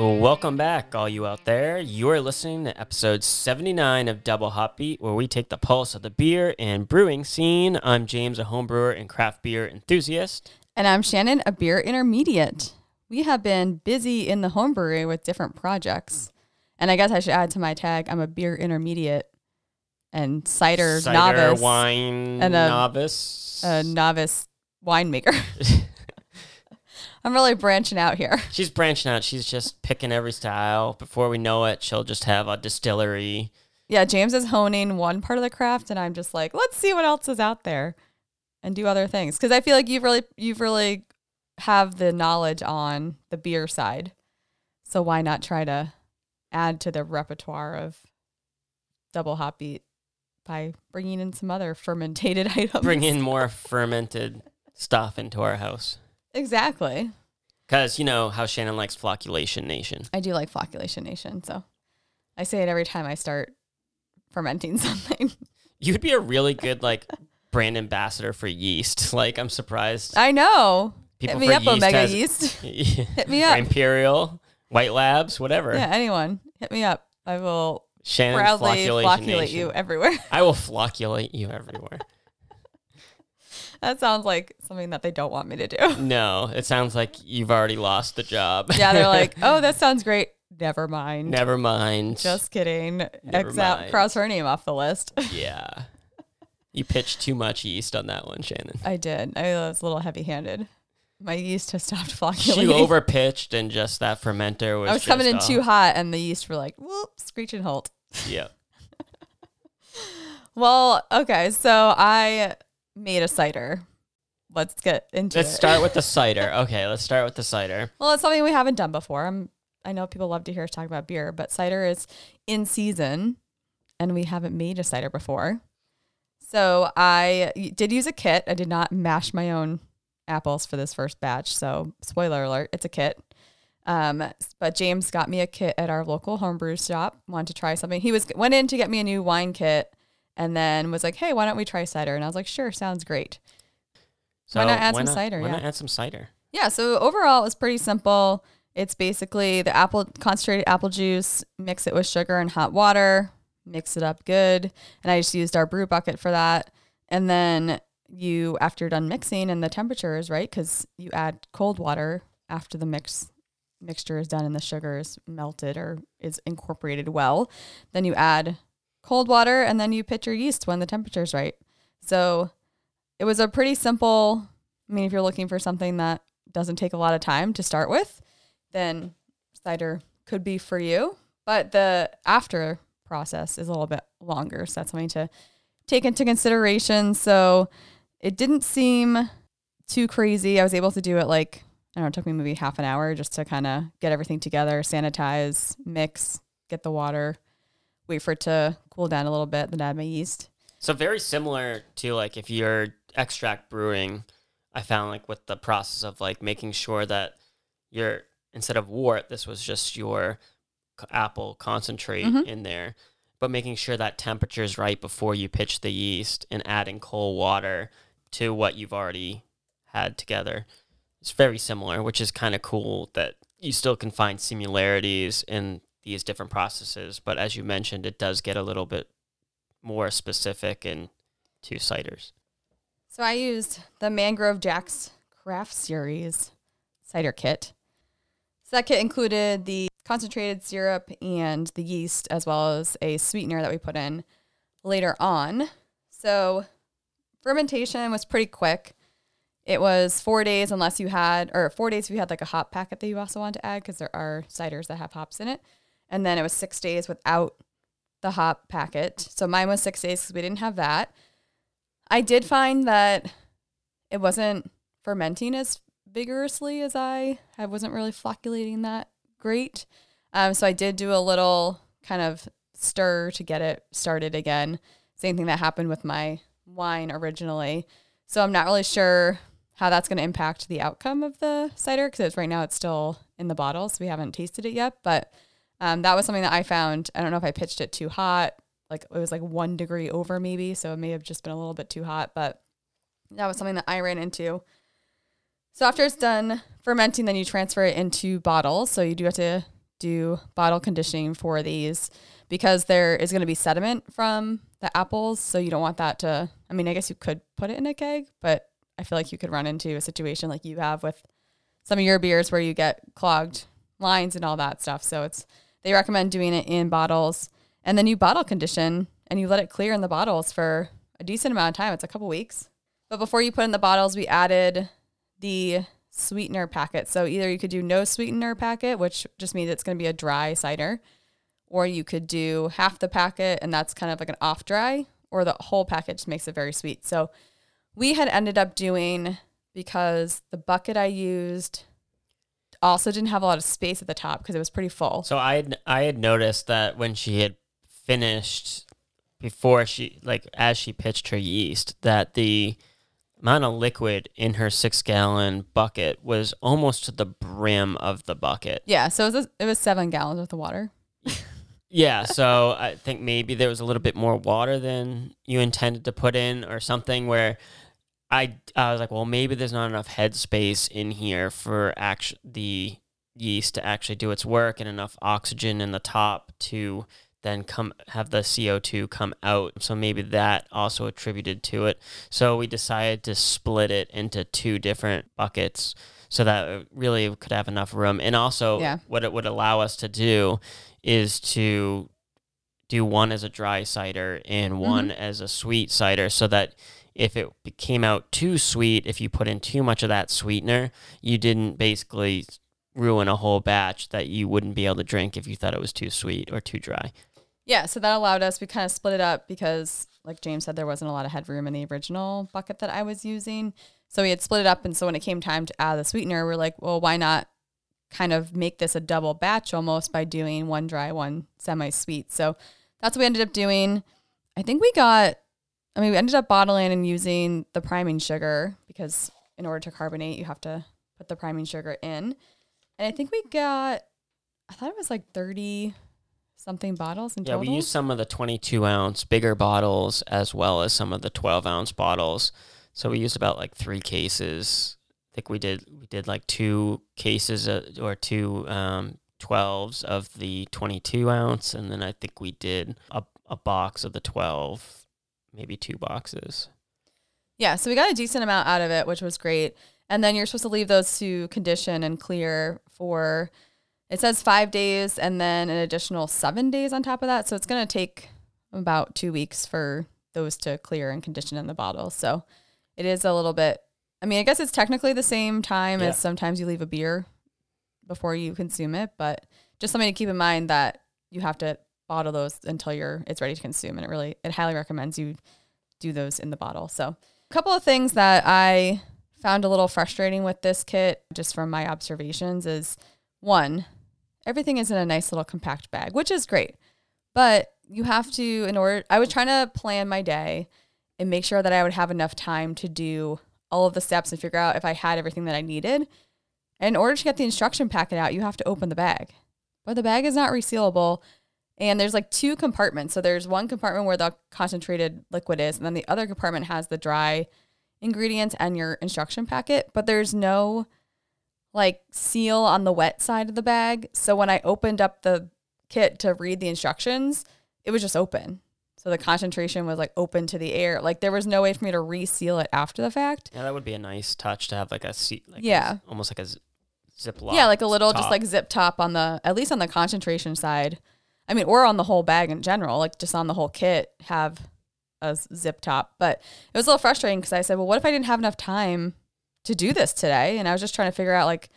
Welcome back, all you out there. You're listening to episode 79 of Double Hop Beat, where we take the pulse of the beer and brewing scene. I'm James, a homebrewer and craft beer enthusiast. And I'm Shannon, a beer intermediate. We have been busy in the home brewery with different projects. And I guess I should add to my tag, I'm a beer intermediate and cider, Cider, novice, wine and a- novice. a novice winemaker. I'm really branching out here. She's branching out. She's just picking every style. Before we know it, she'll just have a distillery. Yeah, James is honing one part of the craft, and I'm just like, let's see what else is out there, and do other things. Because I feel like you've really, you've really have the knowledge on the beer side, so why not try to add to the repertoire of double hop beat by bringing in some other fermented items? Bring in more fermented stuff into our house. Exactly. Because you know how Shannon likes Flocculation Nation. I do like Flocculation Nation, so I say it every time I start fermenting something. You would be a really good like brand ambassador for yeast. Like I'm surprised I know. people Hit me up, yeast Omega has- Yeast. Hit Hit me up. Imperial, White Labs, whatever. Yeah, anyone, hit me up. I will Shannon proudly flocculate Nation. you everywhere. I will flocculate you everywhere. That sounds like something that they don't want me to do. no, it sounds like you've already lost the job. yeah, they're like, oh, that sounds great. Never mind. Never mind. Just kidding. Never X out, mind. cross her name off the list. yeah. You pitched too much yeast on that one, Shannon. I did. I was a little heavy handed. My yeast has stopped flocculating. You overpitched, and just that fermenter was. I was coming in too hot, and the yeast were like, whoop, screech and halt. Yeah. Well, okay, so I made a cider. Let's get into Let's it. start with the cider. Okay, let's start with the cider. Well, it's something we haven't done before. I'm I know people love to hear us talk about beer, but cider is in season and we haven't made a cider before. So I did use a kit. I did not mash my own apples for this first batch. So spoiler alert, it's a kit. Um, but James got me a kit at our local homebrew shop. Wanted to try something. He was went in to get me a new wine kit, and then was like, "Hey, why don't we try cider?" And I was like, "Sure, sounds great." Why not add some cider, Why yeah. not add some cider? Yeah, so overall it was pretty simple. It's basically the apple concentrated apple juice, mix it with sugar and hot water, mix it up good. And I just used our brew bucket for that. And then you after you're done mixing and the temperature is right cuz you add cold water after the mix mixture is done and the sugar is melted or is incorporated well, then you add cold water and then you pitch your yeast when the temperature is right. So it was a pretty simple I mean, if you're looking for something that doesn't take a lot of time to start with, then cider could be for you. But the after process is a little bit longer. So that's something to take into consideration. So it didn't seem too crazy. I was able to do it like, I don't know, it took me maybe half an hour just to kind of get everything together, sanitize, mix, get the water, wait for it to cool down a little bit, then add my yeast. So very similar to like if you're extract brewing, I found like with the process of like making sure that your instead of wort, this was just your apple concentrate Mhm. in there, but making sure that temperature is right before you pitch the yeast and adding cold water to what you've already had together. It's very similar, which is kind of cool that you still can find similarities in these different processes, but as you mentioned, it does get a little bit more specific in two ciders. So I used the Mangrove Jacks Craft Series cider kit. So that kit included the concentrated syrup and the yeast, as well as a sweetener that we put in later on. So fermentation was pretty quick. It was four days unless you had, or four days if you had like a hop packet that you also wanted to add, because there are ciders that have hops in it. And then it was six days without the hop packet. So mine was six days because we didn't have that. I did find that it wasn't fermenting as vigorously as I I wasn't really flocculating that great. Um, so I did do a little kind of stir to get it started again. Same thing that happened with my wine originally. So I'm not really sure how that's going to impact the outcome of the cider because right now it's still in the bottle, so we haven't tasted it yet. But um, that was something that I found. I don't know if I pitched it too hot like it was like one degree over maybe so it may have just been a little bit too hot but that was something that i ran into so after it's done fermenting then you transfer it into bottles so you do have to do bottle conditioning for these because there is going to be sediment from the apples. So you don't want that to, I mean, I guess you could put it in a keg, but I feel like you could run into a situation like you have with some of your beers where you get clogged lines and all that stuff. So it's, they recommend doing it in bottles and then you bottle condition and you let it clear in the bottles for a decent amount of time. It's a couple weeks. But before you put in the bottles, we added the sweetener packet. So either you could do no sweetener packet, which just means it's going to be a dry cider, or you could do half the packet and that's kind of like an off dry, or the whole packet just makes it very sweet. So we had ended up doing because the bucket I used also didn't have a lot of space at the top because it was pretty full. So I had, I had noticed that when she had finished before she like as she pitched her yeast that the amount of liquid in her six gallon bucket was almost to the brim of the bucket. Yeah, so it was, it was seven gallons worth of water. Yeah, so I think maybe there was a little bit more water than you intended to put in, or something. Where I I was like, well, maybe there's not enough headspace in here for act- the yeast to actually do its work, and enough oxygen in the top to then come have the CO2 come out. So maybe that also attributed to it. So we decided to split it into two different buckets so that it really could have enough room. And also Yeah. what it would allow us to do is to do one as a dry cider and mm-hmm. one as a sweet cider so that if it came out too sweet, if you put in too much of that sweetener, you didn't basically ruin a whole batch that you wouldn't be able to drink if you thought it was too sweet or too dry. Yeah, so that allowed us, we kind of split it up because, like James said, there wasn't a lot of headroom in the original bucket that I was using. So we had split it up. And so when it came time to add the sweetener, we're like, well, why not kind of make this a double batch almost by doing one dry, one semi sweet? So that's what we ended up doing. I think we got, I mean, we ended up bottling and using the priming sugar because in order to carbonate, you have to put the priming sugar in. And I think we got, I thought it was like 30 something bottles in Yeah, total. we used some of the 22 ounce bigger bottles as well as some of the 12 ounce bottles. So we used about like three cases. I think we did we did like two cases uh, or two um, 12s of the 22 ounce, and then I think we did a, a box of the 12, maybe two boxes. Yeah, so we got a decent amount out of it, which was great. And then you're supposed to leave those to condition and clear for it says five days and then an additional seven days on top of that. So it's gonna take about two weeks for those to clear and condition in the bottle. So it is a little bit I mean, I guess it's technically the same time Yeah. as sometimes you leave a beer before you consume it, but just something to keep in mind that you have to bottle those until you're it's ready to consume. And it really it highly recommends you do those in the bottle. So a couple of things that I found a little frustrating with this kit, just from my observations, is one, everything is in a nice little compact bag, which is great. But you have to, in order, I was trying to plan my day and make sure that I would have enough time to do all of the steps and figure out if I had everything that I needed. In order to get the instruction packet out, you have to open the bag. But the bag is not resealable. And there's like two compartments. So there's one compartment where the concentrated liquid is, and then the other compartment has the dry ingredients and your instruction packet. But there's no like seal on the wet side of the bag. So when I opened up the kit to read the instructions, it was just open. So the concentration was like open to the air. Like there was no way for me to reseal it after the fact. Yeah, that would be a nice touch to have like a seat, like a- Yeah. almost like a z- ziploc. Yeah, like a little just like zip top on the at least on the concentration side. I mean, or on the whole bag in general, like just on the whole kit have a zip top. But it was a little frustrating because I said, well, what if I didn't have enough time to do this today? And I was just trying to figure out like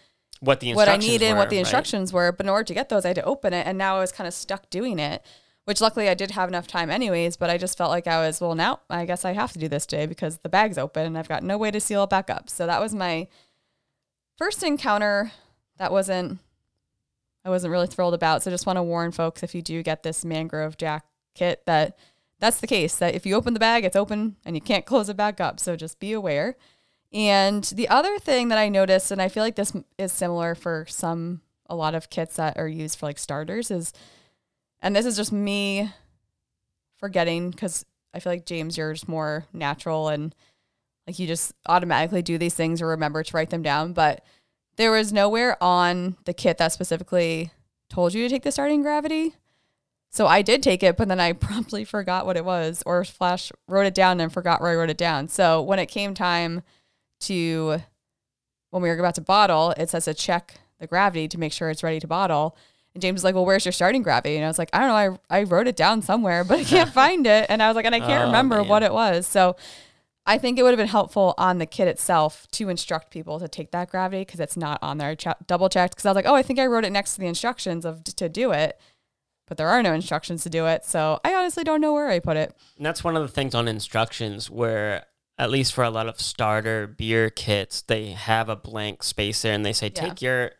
what the what I needed and what were, the right? instructions were. But in order to get those, I had to open it, and now I was kind of stuck doing it. Which luckily I did have enough time anyways, but I just felt like I was well now I guess I have to do this today because the bag's open and I've got no way to seal it back up. So that was my first encounter that wasn't I wasn't really thrilled about. So just want to warn folks if you do get this mangrove jack kit that that's the case that if you open the bag it's open and you can't close it back up. So just be aware. And the other thing that I noticed and I feel like this is similar for some a lot of kits that are used for like starters is and this is just me forgetting because I feel like James, you're just more natural and like you just automatically do these things or remember to write them down. But there was nowhere on the kit that specifically told you to take the starting gravity. So I did take it, but then I promptly forgot what it was or flash wrote it down and forgot where I wrote it down. So when it came time to when we were about to bottle, it says to check the gravity to make sure it's ready to bottle. And James was like, "Well, where's your starting gravity?" And I was like, "I don't know. I I wrote it down somewhere, but I can't find it." And I was like, "And I can't Oh, remember man. what it was." So I think it would have been helpful on the kit itself to instruct people to take that gravity because it's not on there. I ch- double checked because I was like, "Oh, I think I wrote it next to the instructions of to do it." But there are no instructions to do it, so I honestly don't know where I put it. And that's one of the things on instructions where, at least for a lot of starter beer kits, they have a blank space there and they say, Yeah. take your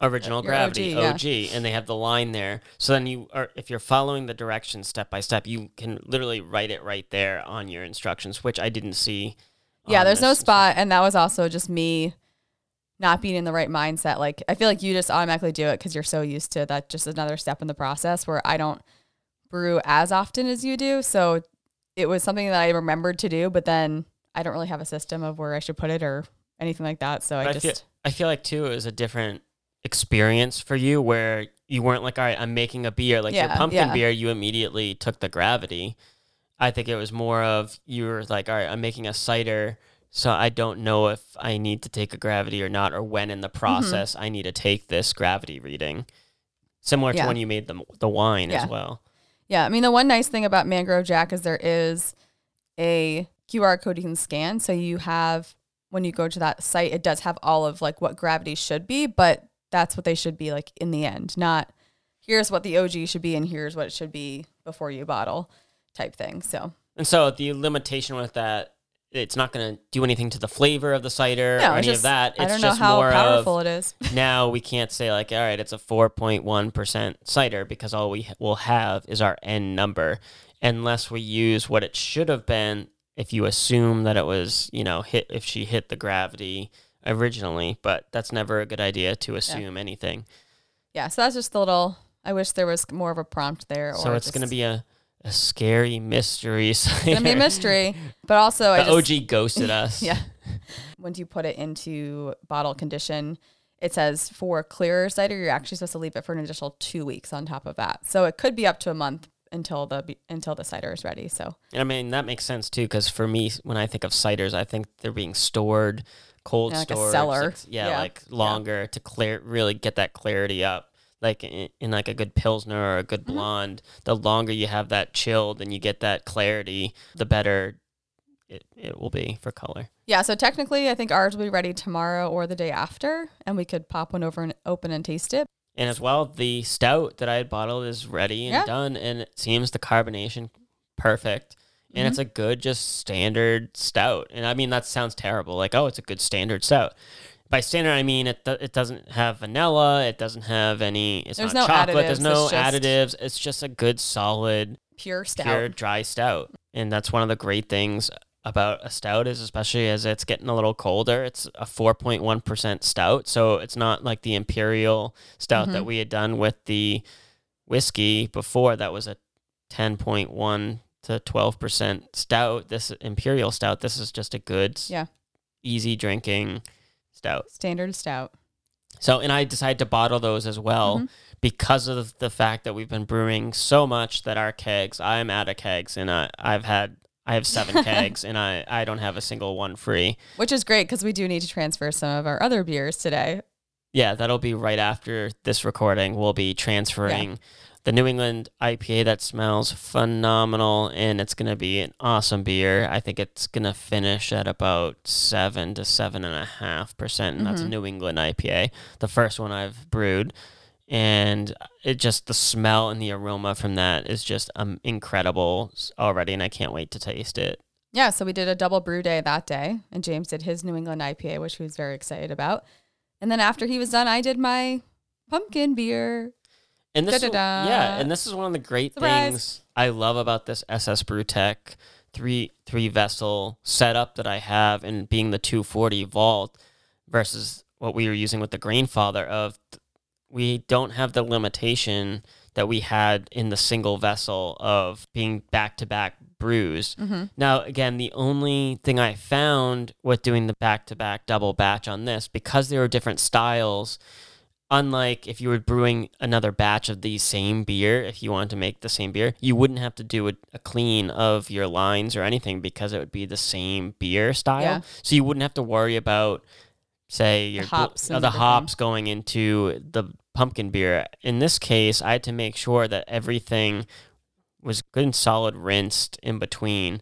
original Your gravity, OG, OG, and they have the line there. So then you are, if you're following the directions step by step, you can literally write it right there on your instructions, which I didn't see. Yeah, there's no spot, and that was also just me not being in the right mindset. Like I feel like you just automatically do it because you're so used to that. Just another step in the process where I don't brew as often as you do, so it was something that I remembered to do, but then I don't really have a system of where I should put it or anything like that. So But I I just feel, I feel like too it was a different experience for you where you weren't like, all right, I'm making a beer. Like your pumpkin yeah. beer, you immediately took the gravity. I think it was more of you were like, all right, I'm making a cider, so I don't know if I need to take a gravity or not, or when in the Mm-hmm. process I need to take this gravity reading. Similar Yeah. to when you made the the wine Yeah. as well. Yeah, I mean the one nice thing about Mangrove Jack is there is a QR code you can scan. So you have when you go to that site, it does have all of like what gravity should be, but that's what they should be like in the end. Not here's what the OG should be and here's what it should be before you bottle type thing. So And so the limitation with that, it's not going to do anything to the flavor of the cider no, or any just, of that. It's I don't know just how more powerful of it is. now we can't say like, all right, it's a 4.1% cider because all we will have is our N number unless we use what it should have been if you assume that it was, you know, hit if she hit the gravity originally, but that's never a good idea to assume anything. Yeah, so that's just a little I wish there was more of a prompt there. So it's going to be a, a scary mystery it's gonna be a mystery. But also I The just, OG ghosted us. Yeah. Once you put it into bottle condition, it says for clearer cider, you're actually supposed to leave it for an additional two weeks on top of that. So it could be up to a month until the until the cider is ready. So I mean, that makes sense too, because for me, when I think of ciders, I think they're being stored, cold Yeah, like storage. cellar. like- yeah, Yeah. like longer to clear, really get that clarity up. Like in, in like a good pilsner or a good Mm-hmm. blonde, the longer you have that chilled and you get that clarity, the better it, it will be for color. yeah, so technically I think ours will be ready tomorrow or the day after, and we could pop one over and open and taste it. And as well, the stout that I had bottled is ready and Yeah. done, and it seems the carbonation perfect. And Mm-hmm. it's a good, just standard stout. And I mean, that sounds terrible. Like, oh, it's a good standard stout. By standard, I mean it. do- It doesn't have vanilla. It doesn't have any. It's There's not no chocolate. There's no it's additives. It's just a good, solid, Pure stout. pure dry stout. And that's one of the great things about a stout is, especially as it's getting a little colder. It's a 4.1% stout, so it's not like the imperial stout that Mhm. we had done with the whiskey before. That was a 10.1 to 12% stout. This imperial stout. This is just a good, Yeah. easy drinking stout. Standard stout. So, and I decided to bottle those as well Mhm. because of the fact that we've been brewing so much that our kegs, I'm out of kegs, and I, I've had, I have seven kegs, and I, I don't have a single one free. Which is great because we do need to transfer some of our other beers today. Yeah, that'll be right after this recording. We'll be transferring the New England IPA that smells phenomenal, and it's going to be an awesome beer. I think it's going to finish at about seven to seven and a half percent, and that's a. New England IPA, the first one I've brewed. And it just the smell and the aroma from that is just um, incredible already, and I can't wait to taste it. Yeah, so we did a double brew day that day, and James did his New England IPA, which he was very excited about. And then after he was done, I did my pumpkin beer. And this, is, yeah, and this is one of the great Surprise. things I love about this SS Brewtech three three vessel setup that I have, and being the 240 volt versus what we were using with the Grainfather. Of we don't have the limitation that we had in the single vessel of being back to back brews. Mm-hmm. Now, again, the only thing I found with doing the back to back double batch on this, because there were different styles, unlike if you were brewing another batch of the same beer, if you wanted to make the same beer, you wouldn't have to do a, a clean of your lines or anything because it would be the same beer style. Yeah. So you wouldn't have to worry about, say, your bl- hops uh, the hops going into the pumpkin beer. In this case, I had to make sure that everything was good and solid rinsed in between.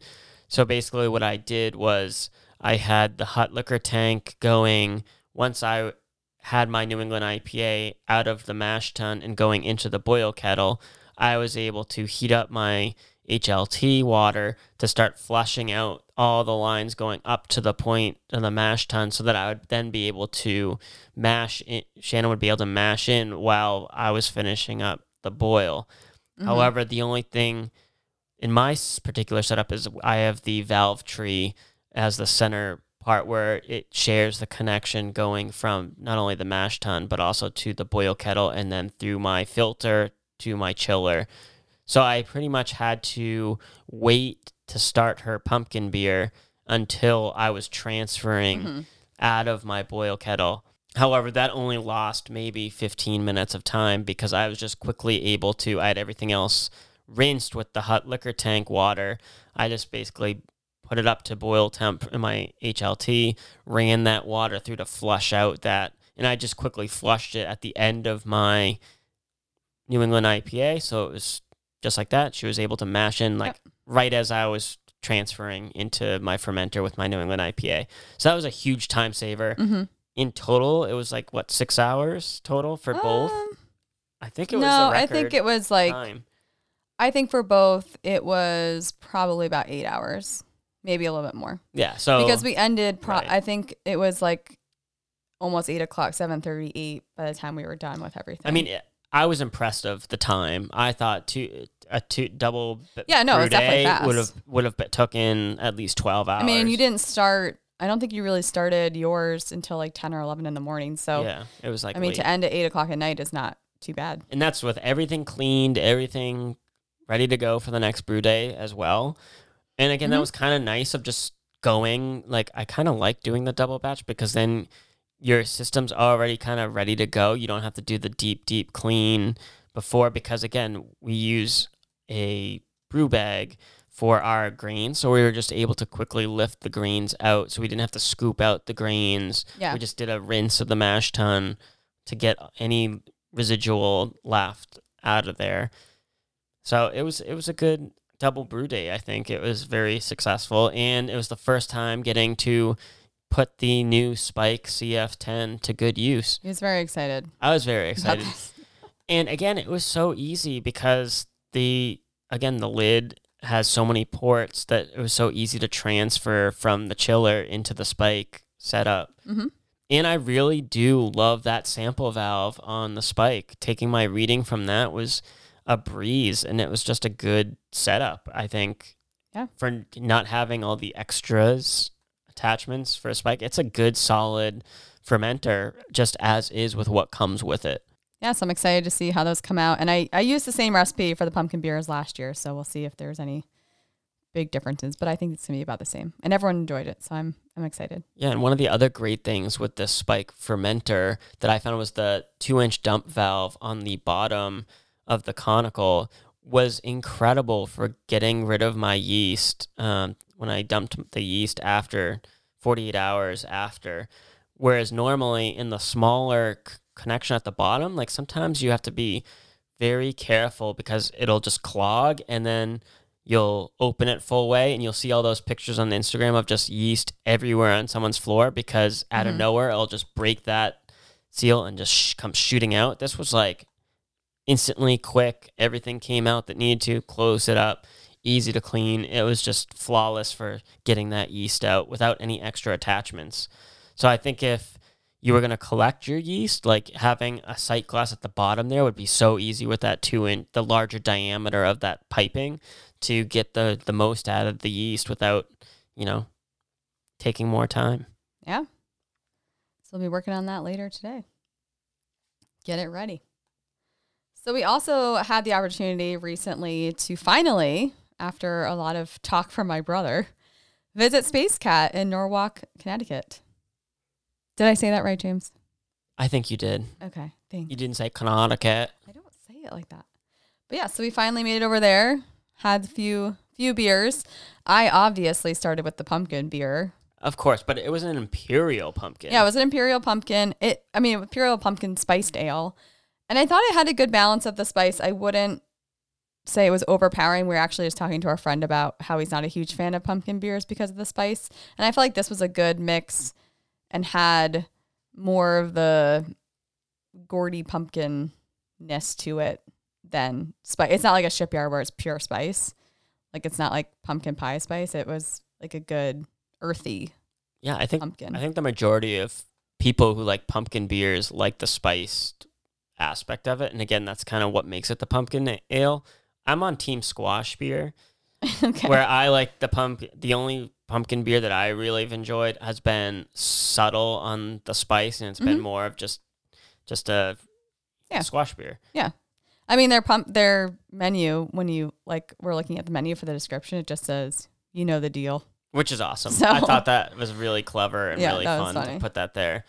So basically, what I did was I had the hot liquor tank going once I had my New England IPA out of the mash tun and going into the boil kettle. I was able to heat up my HLT water to start flushing out all the lines going up to the point of the mash tun so that I would then be able to mash in, Shannon would be able to mash in while I was finishing up the boil. Mhm. However, the only thing in my particular setup is I have the valve tree as the center part where it shares the connection going from not only the mash tun but also to the boil kettle and then through my filter to my chiller. So I pretty much had to wait to start her pumpkin beer until I was transferring Mhm. out of my boil kettle. However, that only lost maybe 15 minutes of time because I was just quickly able to, I had everything else rinsed with the hot liquor tank water. I just basically put it up to boil temp in my HLT, ran that water through to flush out that, and I just quickly flushed it at the end of my New England IPA. So it was just like that. She was able to mash in like right as I was transferring into my fermenter with my New England IPA. So that was a huge time saver. Mhm. In total, it was like what six hours total for both. Um, I think it was. no, I think it was like time. I think for both it was probably about eight hours, maybe a little bit more, Yeah. So because we ended. Pro- right. I think it was like almost eight o'clock, seven thirty eight by the time we were done with everything. I mean, eh, I was impressed of the time. I thought two a two double. Yeah, no, it was definitely fast. Would have would have took in at least twelve hours. I mean, you didn't start. I don't think you really started yours until like ten or eleven in the morning. So yeah, it was like. I mean, late. to end at eight o'clock at night is not too bad. and that's with everything cleaned, everything ready to go for the next brew day as well. And again, that Mhm. was kind of nice of just going. Like I kind of like doing the double batch because then your system's already kind of ready to go. You don't have to do the deep, deep clean before because again, we use a brew bag for our grains, so we were just able to quickly lift the grains out, so we didn't have to scoop out the grains. Yeah. We just did a rinse of the mash tun to get any residual left out of there. So it was it was a good double brew day. I think it was very successful, and it was the first time getting to put the new Spike CF10 to good use. He was very excited. I was very excited, and again, it was so easy because the again the lid has so many ports that it was so easy to transfer from the chiller into the Spike setup. Mhm. And I really do love that sample valve on the spike. Taking my reading from that was a breeze and it was just a good setup, I think. Yeah. For not having all the extras attachments for a spike. It's a good solid fermenter just as is with what comes with it. Yeah, so I'm excited to see how those come out. And I, I used the same recipe for the pumpkin beers last year, so we'll see if there's any big differences. But I think it's gonna be about the same. And everyone enjoyed it, so I'm I'm excited. Yeah, and one of the other great things with this spike fermenter that I found was the two inch dump valve on the bottom of the conical was incredible for getting rid of my yeast um, when I dumped the yeast after 48 hours after. Whereas normally in the smaller c- connection at the bottom, like sometimes you have to be very careful because it'll just clog and then you'll open it full way and you'll see all those pictures on the Instagram of just yeast everywhere on someone's floor because out of Mhm. nowhere it'll just break that seal and just sh- come shooting out. This was like instantly quick. Everything came out that needed to, close it up, easy to clean. It was just flawless for getting that yeast out without any extra attachments. So I think if you were going to collect your yeast, like having a sight glass at the bottom there would be so easy with that two inch, the larger diameter of that piping to get the, the most out of the yeast without, you know, taking more time. Yeah. So we'll be working on that later today. Get it ready. So we also had the opportunity recently to finally, after a lot of talk from my brother, visit Space Cat in Norwalk, Connecticut. Did I say that right, James? I think you did. Okay, thank You didn't say Connecticut. I don't say it like that. But yeah, so we finally made it over there. Had a few few beers. I obviously started with the pumpkin beer. Of course, but it was an imperial pumpkin. Yeah, it was an imperial pumpkin. It I mean, imperial pumpkin spiced ale. And I thought it had a good balance of the spice. I wouldn't say it was overpowering. We were actually just talking to our friend about how he's not a huge fan of pumpkin beers because of the spice. And I feel like this was a good mix and had more of the gourdy pumpkinness to it than spice. It's not like a shipyard where it's pure spice. Like it's not like pumpkin pie spice. It was like a good earthy yeah. I think pumpkin. I think the majority of people who like pumpkin beers like the spiced aspect of it, and again, that's kind of what makes it the pumpkin ale. I'm on Team Squash beer, okay. where I like the pump. The only pumpkin beer that I really have enjoyed has been subtle on the spice, and it's been Mhm. more of just just a Yeah. squash beer. Yeah. I mean, their pump, their menu. When you like, we're looking at the menu for the description. It just says, "You know the deal." Which is awesome. So- I thought that was really clever and Yeah, really fun to put that there.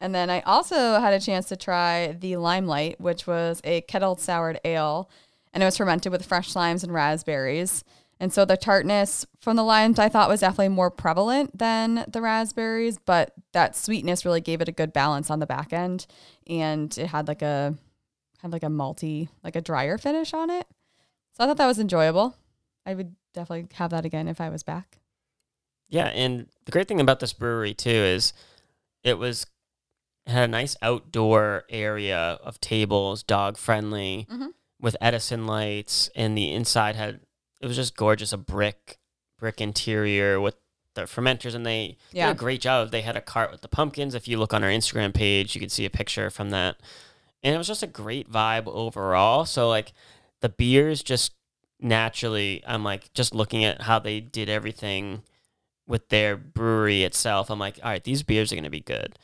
And then I also had a chance to try the Limelight, which was a kettle soured ale, and it was fermented with fresh limes and raspberries. And so the tartness from the limes I thought was definitely more prevalent than the raspberries, but that sweetness really gave it a good balance on the back end, and it had like a had like a malty, like a drier finish on it. So I thought that was enjoyable. I would definitely have that again if I was back. Yeah, and the great thing about this brewery too is it was had a nice outdoor area of tables, dog friendly, Mhm. with Edison lights, and the inside had it was just gorgeous, a brick brick interior with the fermenters, and they did a great job. They had a cart with the pumpkins. If you look on our Instagram page, you can see a picture from that, and it was just a great vibe overall. So like the beers just naturally, I'm like just looking at how they did everything with their brewery itself. I'm like, all right, these beers are going to be good.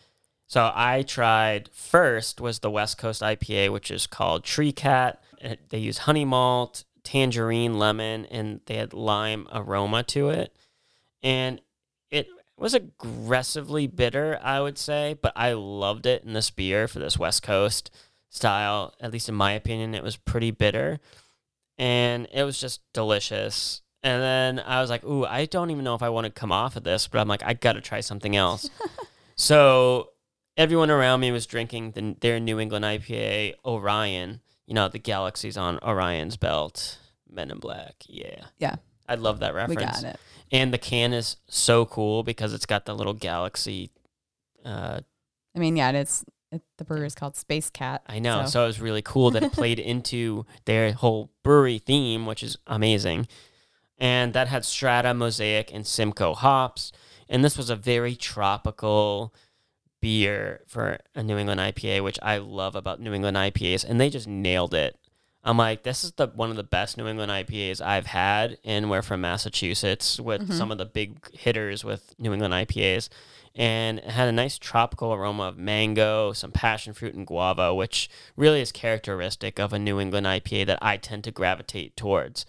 So I tried first was the West Coast IPA, which is called Tree Cat. Uh, they use honey malt, tangerine, lemon, and they had lime aroma to it. And it was aggressively bitter, I would say, but I loved it in this beer for this West Coast style. At least in my opinion, it was pretty bitter. And it was just delicious. And then I was like, ooh, I don't even know if I want to come off of this, but I'm like, I got to try something else. so everyone around me was drinking the, their New England IPA, Orion. You know, the galaxies on Orion's belt. Men in Black. Yeah. Yeah. I love that reference. We got it. And the can is so cool because it's got the little galaxy. Uh, I mean, yeah, and it's it, the brewery is called Space Cat. I know. So- So. it was really cool that it played into their whole brewery theme, which is amazing. And that had Strata, Mosaic, and Simcoe hops. And this was a very tropical beer for a New England IPA, which I love about New England IPAs. And they just nailed it. I'm like, this is the one of the best New England IPAs I've had, and we're from Massachusetts with Mhm. some of the big hitters with New England IPAs, and it had a nice tropical aroma of mango, some passion fruit, and guava, which really is characteristic of a New England IPA that I tend to gravitate towards.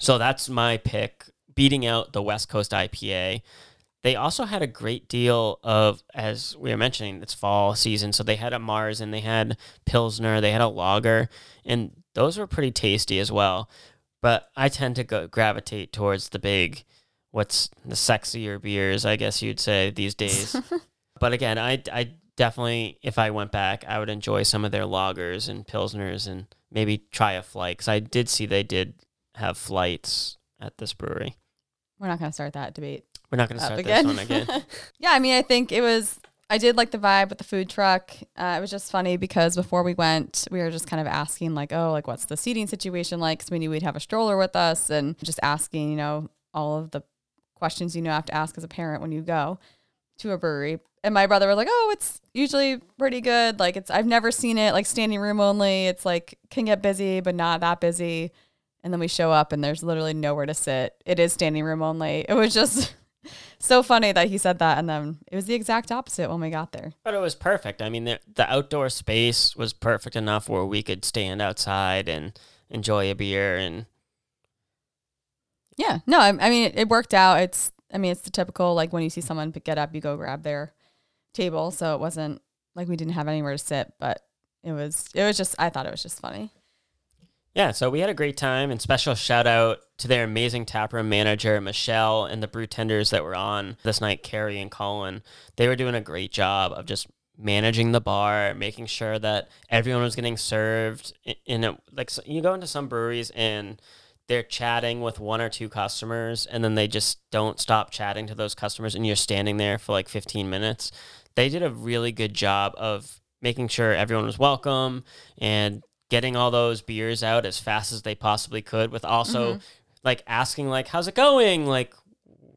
So that's my pick, beating out the West Coast IPA. They also had a great deal of, as we were mentioning, it's fall season. So they had a Märzen and they had Pilsner, they had a lager, and those were pretty tasty as well. But I tend to go gravitate towards the big, what's the sexier beers, I guess you'd say these days. but again, I, I definitely, if I went back, I would enjoy some of their lagers and Pilsners and maybe try a flight. Because I did see they did have flights at this brewery. We're not going to start that debate We're not going to start again. this one again. yeah, I mean, I think it was. I did like the vibe with the food truck. Uh, it was just funny because before we went, we were just kind of asking, like, oh, like, what's the seating situation like? Because we knew we'd have a stroller with us, and just asking, you know, all of the questions you know have to ask as a parent when you go to a brewery. And my brother was like, oh, it's usually pretty good. Like, it's I've never seen it like standing room only. It's like can get busy, but not that busy. And then we show up, and there's literally nowhere to sit. It is standing room only. It was just so funny that he said that and then it was the exact opposite when we got there But it was perfect. I mean, the, the outdoor space was perfect enough where we could stand outside and enjoy a beer. And yeah no i, I mean it, it worked out it's i mean it's the typical like when you see someone get up you go grab their table so it wasn't like we didn't have anywhere to sit, but it was it was just I thought it was just funny. Yeah, so we had a great time and special shout out to their amazing taproom manager, Michelle, and the brew tenders that were on this night, Carrie and Colin. They were doing a great job of just managing the bar, making sure that everyone was getting served in, a, like you go into some breweries and they're chatting with one or two customers and then they just don't stop chatting to those customers and you're standing there for like 15 minutes. They did a really good job of making sure everyone was welcome and getting all those beers out as fast as they possibly could with also Mhm. Like asking like how's it going like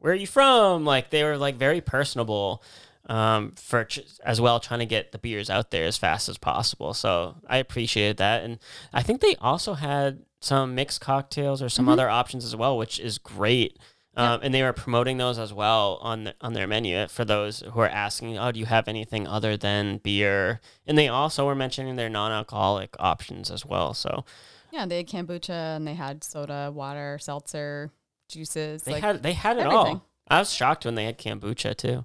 where are you from like they were like very personable um, for ch- as well trying to get the beers out there as fast as possible so i appreciated that and i think they also had some mixed cocktails or some Mhm. other options as well which is great um, and they were promoting those as well on the, on their menu for those who are asking, "Oh, do you have anything other than beer?" And they also were mentioning their non-alcoholic options as well. So Yeah, they had kombucha and they had soda, water, seltzer, juices. they like, had they had it everything. all. I was shocked when they had kombucha too.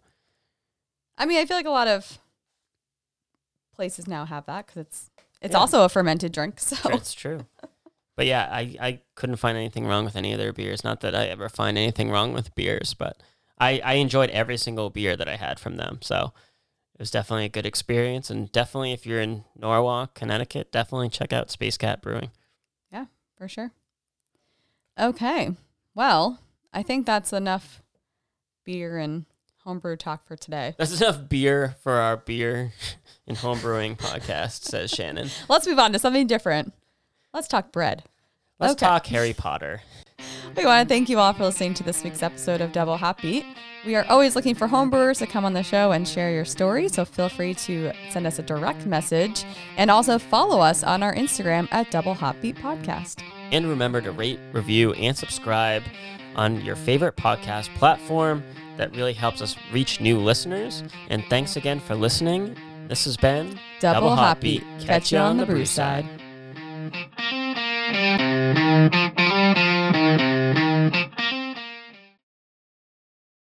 I mean, I feel like a lot of places now have that because it's it's Yeah. also a fermented drink. So It's true. But yeah, I, I couldn't find anything wrong with any of their beers. Not that I ever find anything wrong with beers, but I, I enjoyed every single beer that I had from them. So it was definitely a good experience. And definitely, if you're in Norwalk, Connecticut, definitely check out Space Cat Brewing. For sure. Okay, well, I think that's enough beer and homebrew talk for today. That's enough beer for our beer and homebrewing podcast, says Shannon. Let's move on to something different. Let's talk bread. Let's Okay. talk Harry Potter. We want to thank you all for listening to this week's episode of Double Beat. We are always looking for homebrewers to come on the show and share your story, so feel free to send us a direct message and also follow us on our Instagram at Double Hop Beat Podcast. And remember to rate, review, and subscribe on your favorite podcast platform. That really helps us reach new listeners. And thanks again for listening. This has been Double, Hop Beat. Catch you on the brew side. You thank you.